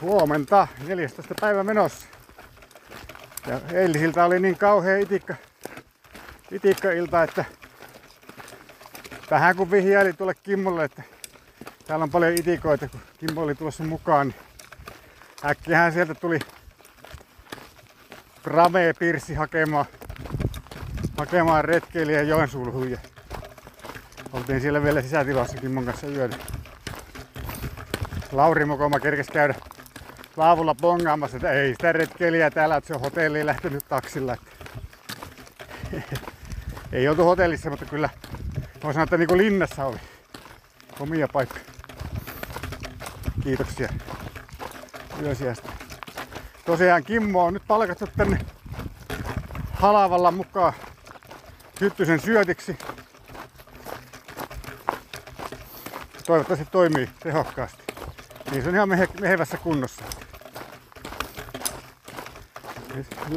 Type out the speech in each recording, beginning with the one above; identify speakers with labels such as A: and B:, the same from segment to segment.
A: Huomenta, 14. päivä menossa. Ja eilisiltä oli niin kauhea itikka, itikka ilta, että vähän kun vihjaili tuolle Kimmolle, että täällä on paljon itikoita, kun Kimmo oli tulossa mukaan, niin äkkiähän sieltä tuli Rame Pirssi hakemaan, hakemaan retkeilijä Joensuuhun ja oltiin siellä vielä sisätilassa Kimmon kanssa yöllä. Lauri Mokoma kerkesi käydä laavulla bongaamassa, että ei sitä retkeilijää täällä, että se on hotelliin lähtenyt taksilla. Ei oltu hotellissa, mutta kyllä voi sanoa, että niin kuin linnassa oli omia paikkoja. Kiitoksia yösiästä. Tosiaan Kimmo on nyt palkattu tänne Halavalla mukaan Hyttysen syötiksi. Toivottavasti toimii tehokkaasti. Niin se on ihan mehe, mehevässä kunnossa.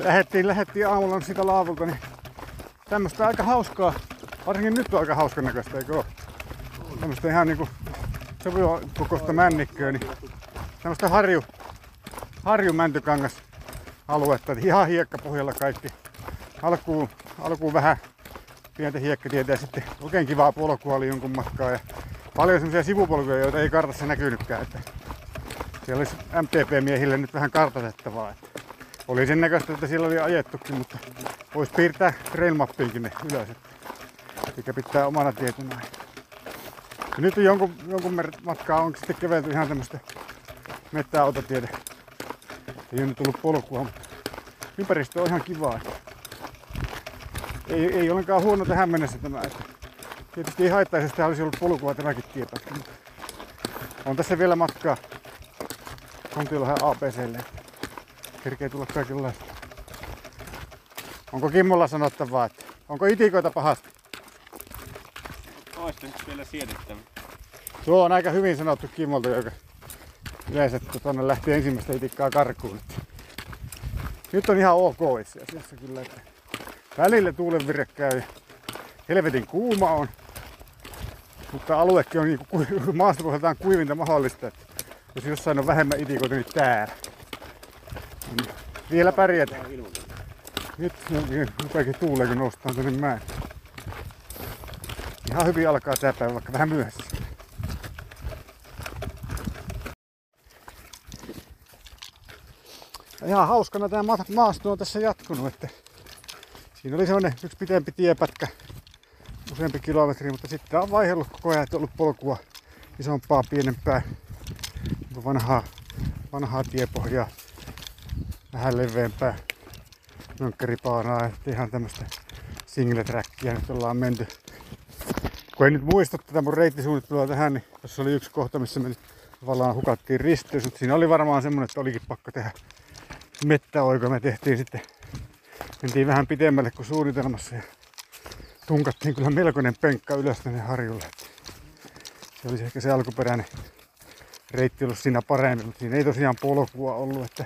A: Lähettiin, lähettiin aamulla siitä laavulta, niin tämmöstä aika hauskaa. Varsinkin nyt on aika hauskan näköistä, eikö oo? Tämmöstä ihan niinku sopiva kokoista männikköä, niin tämmöstä harju, harju mäntykangas aluetta. Ihan hiekkapohjalla kaikki. Alkuun, alkuun vähän pientä hiekkatietä ja sitten oikein kivaa polkua oli jonkun matkaa. Ja paljon semmoisia sivupolkuja, joita ei kartassa näkynytkään. Että siellä olisi MTP-miehille nyt vähän kartatettavaa. Että oli sen näköistä, että siellä oli ajettukin, mutta voisi piirtää trailmappiinkin ne ylös. Eikä pitää omana tietona. Ja nyt on jonkun, jonkun matkaa on sitten kävelty ihan tämmöistä mettäautotietä. Ei ole nyt tullut polkua, mutta ympäristö on ihan kivaa. Ei, ei ollenkaan huono tähän mennessä tämä. Että tietysti ei haittaisi, että olisi ollut polkua tämäkin tietä. On tässä vielä matkaa Kontiolahan ABClle. Kerkee tulla kaikenlaista. Onko Kimmolla sanottavaa, että onko itikoita pahasti?
B: Ois nyt vielä siedettävä.
A: Tuo on aika hyvin sanottu Kimmolta, joka yleensä tuonne lähti ensimmäistä itikkaa karkuun. Nyt on ihan ok itse asiassa kyllä. Että välillä tuulenvire käy. Helvetin kuuma on. Mutta aluekin on niin maastopohjaltaan kuivinta mahdollista. Että jos jossain on vähemmän itikoita, niin täällä. Niin vielä pärjätä. Nyt rupeakin tuulee, kun noustaan tänne mäen. Ihan hyvin alkaa tää päivä, vaikka vähän myöhässä. Ihan hauskana tämä maasto on tässä jatkunut, että siinä oli semmonen yksi pitempi tiepätkä, useampi kilometri, mutta sitten on vaihdellut koko ajan, että on ollut polkua isompaa, pienempää, niin vanhaa, vanhaa tiepohjaa, vähän leveämpää mönkkäripaanaa, että ihan tämmöistä single trackia nyt ollaan menty. Kun en nyt muista tätä mun reittisuunnittelua tähän, niin tässä oli yksi kohta, missä me tavallaan hukattiin risteys, mutta siinä oli varmaan semmonen, että olikin pakko tehdä mettäoiko. Me tehtiin sitten, mentiin vähän pitemmälle kuin suunnitelmassa ja tunkattiin kyllä melkoinen penkka ylös tänne harjulle. Se olisi ehkä se alkuperäinen reitti ollut siinä paremmin, mutta siinä ei tosiaan polkua ollut, että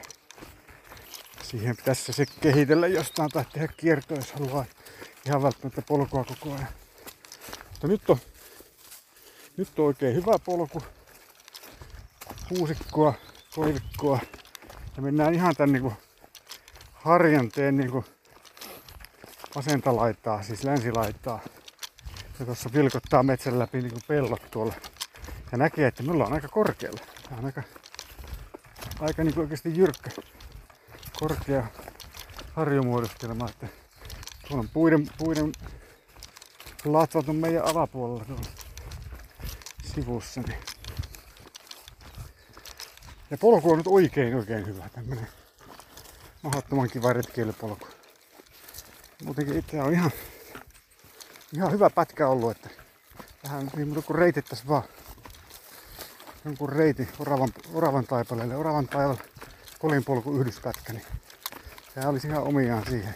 A: siihen pitäisi se kehitellä jostain tai tehdä kiertoa, jos haluaa ihan välttämättä polkua koko ajan. Mutta nyt on, nyt on oikein hyvä polku. Kuusikkoa, koivikkoa. Ja mennään ihan tän niinku harjanteen niinku vasenta laitaa, siis länsilaitaa. Ja tuossa vilkottaa metsän läpi niinku pellot tuolla. Ja näkee, että me ollaan aika korkealla. Tämä on aika, aika niinku oikeasti jyrkkä, korkea harjumuodostelma. Että tuolla on puiden, puiden latvat on meidän alapuolella tuolla sivussa. Niin. Ja polku on nyt oikein oikein hyvä. Tämmönen mahdottoman kiva retkeilypolku. Muutenkin itse on ihan, ihan hyvä pätkä ollut, että vähän niin muuta kuin reitittäis vaan jonkun reitin oravan, oravan taipaleelle, oravan taipaleelle kolinpolku yhdyspätkä, niin sehän olisi ihan omiaan siihen.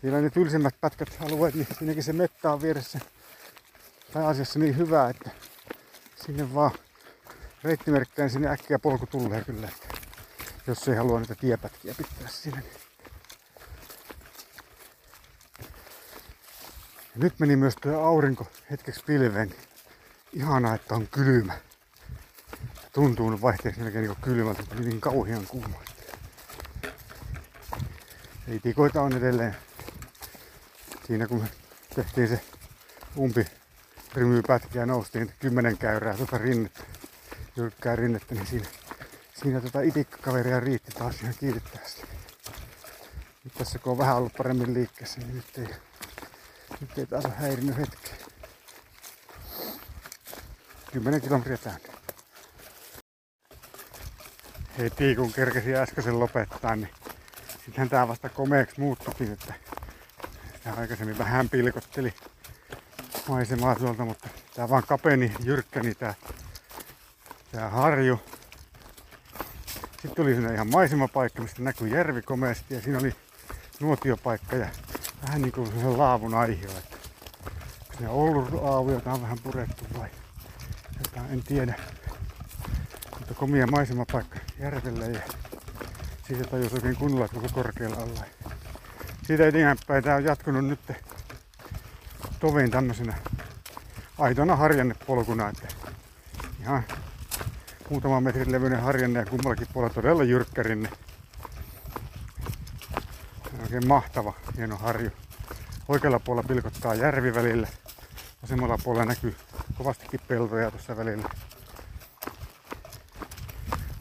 A: Siellä ne tylsimmät pätkät alueet, niin siinäkin se mettä on vieressä pääasiassa niin hyvä, että sinne vaan reittimerkkään sinne äkkiä polku tulee kyllä. Että jos ei halua niitä tiepätkiä pitää sinne. Niin. Nyt meni myös tuo aurinko hetkeksi pilveen. Ihanaa, että on kylmä. Tuntuu nyt vaihteeksi melkein niin kylmältä, tuli niin kauhean kuuma. Ei tikoita on edelleen. Siinä kun tehtiin se umpi rymypätkä ja noustiin kymmenen käyrää tuota rinnettä, jyrkkää rinnettä, niin siinä, siinä tota itikkakaveria riitti taas ihan kiitettävästi. Nyt tässä kun on vähän ollut paremmin liikkeessä, niin nyt ei, nyt ei taas ole häirinyt hetkeä. 10 kilometriä täynnä. Heti kun kerkesin äskeisen lopettaa, niin sittenhän tää vasta komeeksi muuttukin, että sitä aikaisemmin vähän pilkotteli maisemaa tuolta, mutta tää vaan kapeni, jyrkkäni tää, tää harju. Sitten tuli sinne ihan maisemapaikka, mistä näkyy järvi komeasti ja siinä oli nuotiopaikka ja vähän niin kuin se laavun aihio. Että se on ollut aavu, jota on vähän purettu vai jotain, en tiedä. Mutta komia maisemapaikka järvelle ja siitä tajus oikein kunnolla, että koko korkealla alla. Siitä eteenpäin tää on jatkunut nyt tovin tämmöisenä aitona harjannepolkuna, että ihan muutaman metrin levyinen harjanne ja kummallakin puolella todella jyrkkärinne. Oikein mahtava, hieno harju. Oikealla puolella pilkottaa järvi välillä. Vasemmalla puolella näkyy kovastikin peltoja tuossa välillä.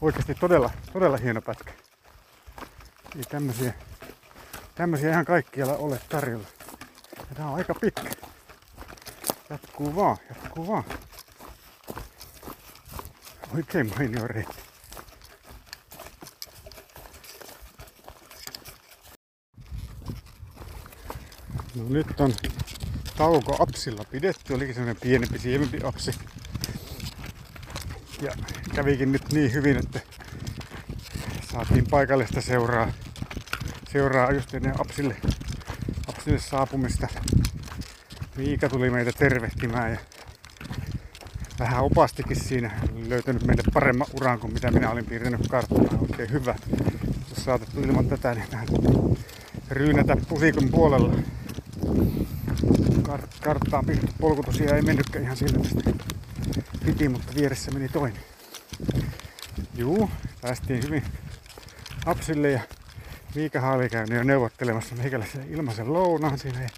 A: Oikeasti todella, todella hieno pätkä. Ei tämmösiä, tämmösiä ihan kaikkialla ole tarjolla. Ja tää on aika pitkä. Jatkuu vaan, jatkuu vaan. Oikein mainio reitti. No nyt on tauko apsilla pidetty, olikin semmonen pienempi, sievempi apsi. Ja kävikin nyt niin hyvin, että saatiin paikallista seuraa, seuraa just ennen apsille, apsille saapumista. Miika tuli meitä tervehtimään ja vähän opastikin siinä. Löytänyt meille paremman uran kuin mitä minä olin piirtänyt karttaa. Oikein hyvä. Jos saatettu ilman tätä, niin vähän ryynätä pusikon puolella. Kart- karttaan piirretty polku tosiaan ei mennytkään ihan sillä tästä piti, mutta vieressä meni toinen. Juu, päästiin hyvin Apsille ja Miikahan oli käynyt jo neuvottelemassa meikäläisen ilmaisen lounaan siinä ja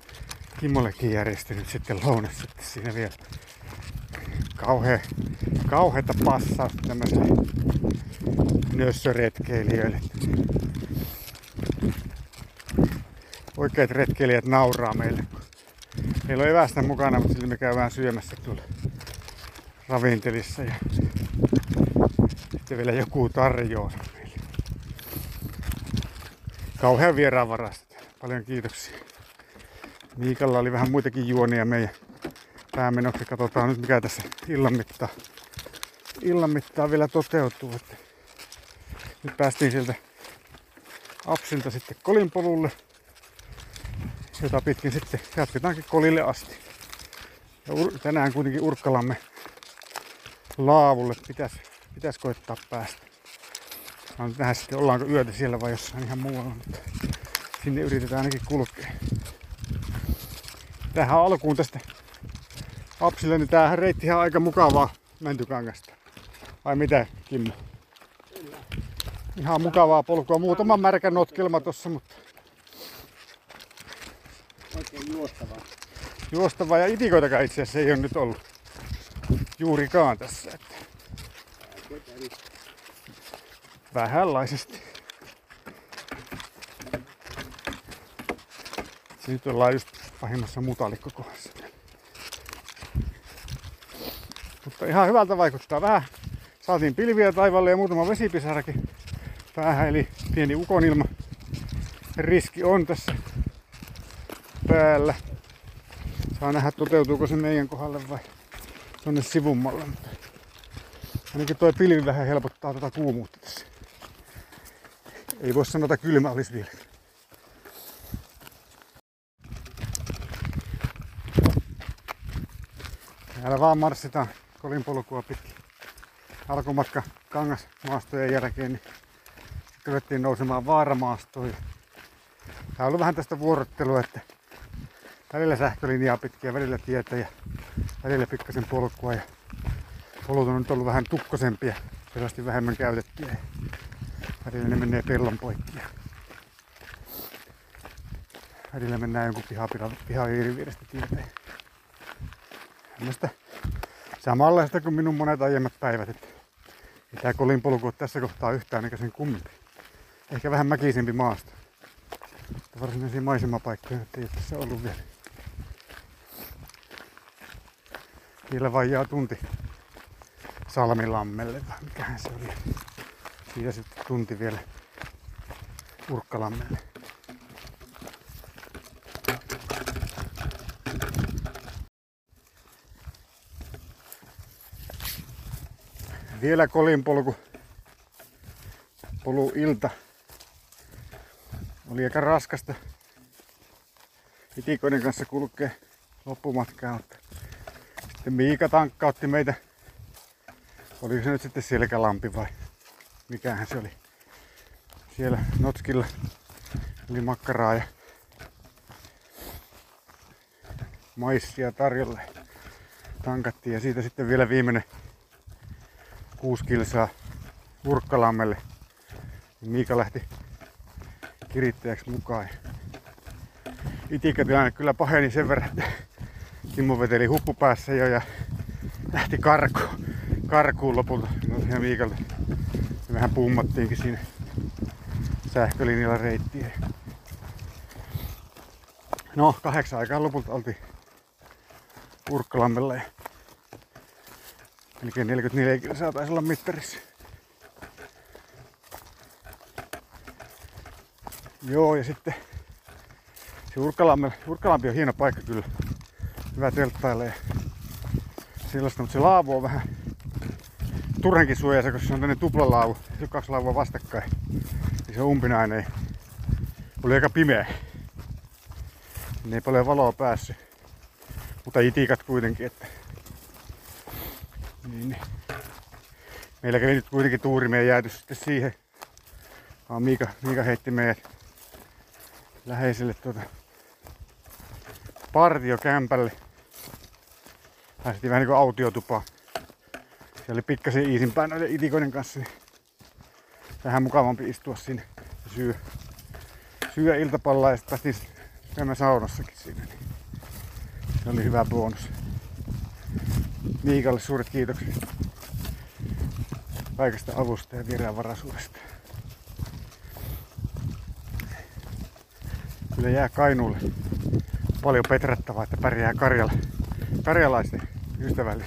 A: Kimmollekin järjestynyt sitten lounas sitten siinä vielä. Kauhe, kauheita passaa tämmöisille nössöretkeilijöille. Oikeat retkeilijät nauraa meille. Meillä on evästä mukana, mutta sillä me käydään syömässä tuolla ravintelissa ja sitten vielä joku tarjoaa meille. Kauhean vieraanvarasta. Paljon kiitoksia. Miikalla oli vähän muitakin juonia meidän päämenoksi. Katsotaan nyt mikä tässä illan mittaan, illan mittaan vielä toteutuu. Että nyt päästiin sieltä Apsilta sitten Kolinpolulle, jota pitkin sitten jatketaankin Kolille asti. Ja tänään kuitenkin Urkkalamme laavulle pitäisi pitäis koittaa päästä. Mä nyt nähdä sitten ollaanko yötä siellä vai jossain ihan muualla, mutta sinne yritetään ainakin kulkea. Tähän alkuun tästä Apsille, niin tämähän reitti on aika mukavaa Mäntykangasta. Vai mitä, Kimmo? Ihan mukavaa polkua. Muutama märkä notkelma tossa, mutta
B: Oikein juostavaa.
A: juostavaa ja itikoitakaan itse asiassa ei ole nyt ollut juurikaan tässä. Että vähänlaisesti. Nyt ollaan just pahimmassa mutalikkokohdassa. Mutta ihan hyvältä vaikuttaa. Vähän saatiin pilviä taivaalle ja muutama vesipisarakin päähän, eli pieni ukonilma. Riski on tässä päällä. Saa nähdä toteutuuko se meidän kohdalle vai tonne sivummalle. Ainakin tuo pilvi vähän helpottaa tätä kuumuutta tässä. Ei voi sanoa, että kylmä olisi vielä. Täällä vaan marssitaan kovin polkua pitkin. Alkumatka kangasmaastojen jälkeen, niin ruvettiin nousemaan vaaramaastoon. Tää on ollut vähän tästä vuorottelua, että välillä sähkölinjaa pitkiä, välillä tietä ja välillä pikkasen polkua. Ja polut on nyt ollut vähän tukkosempia selvästi vähemmän käytettyjä. Välillä ne menee pellon poikki. ja Välillä mennään jonkun pihapihan pihahiirin vierestä tieteen. Tämmöstä samanlaista kuin minun monet aiemmat päivät. Että ei tää kolin polku ole tässä kohtaa yhtään eikä sen kummempi. Ehkä vähän mäkisempi maasto. Varsinaisia maisemapaikkoja ei ole tässä ollut vielä. Vielä vajaa tunti Salmilammelle, vai mikähän se oli. Siitä sitten tunti vielä Urkkalammelle. Vielä kolinpolku. Polu ilta. Oli aika raskasta. Itikoiden kanssa kulkee loppumatkaa, mutta sitten Miika tankkautti meitä. Oliko se nyt sitten selkälampi vai mikähän se oli? Siellä Notskilla oli makkaraa ja maissia tarjolla. Tankattiin ja siitä sitten vielä viimeinen 6 kilsaa Urkkalammelle. Miika lähti kirittäjäksi mukaan. Itikätilanne kyllä paheni sen verran, että Kimmo veteli huppu päässä jo ja lähti karku, karkuun lopulta. No Miikalle me vähän pummattiinkin siinä sähkölinjalla reittiä. No, kahdeksan aikaa lopulta oltiin Urkkalammella ja melkein 44 kilsaa taisi olla mittarissa. Joo, ja sitten se Urkalampi, Urkalampi on hieno paikka kyllä. Hyvä telttailla ja sellaista, mutta se laavu on vähän turhankin suojassa, koska se on tämmönen tuplalaavu. Se on kaksi laavua vastakkain. Ja se on umpinainen. Oli aika pimeä. Niin ei paljon valoa päässyt. Mutta itikat kuitenkin, että niin, niin. Meillä kävi nyt kuitenkin tuuri, me ei jääty sitten siihen. Vaan Miika, Miika heitti meidät läheiselle tuota partiokämpälle. Päästiin vähän niin kuin autiotupaan. Siellä oli pikkasen iisimpään noiden itikoiden kanssa. Vähän mukavampi istua sinne ja syö, syö iltapallaa ja sitten päästiin käymään saunassakin siinä. Se oli hyvä bonus. Miikalle suuret kiitokset kaikesta avusta ja vieraanvaraisuudesta. Kyllä jää Kainuulle paljon petrattavaa, että pärjää Karjala, karjalaisten Gusta, vale.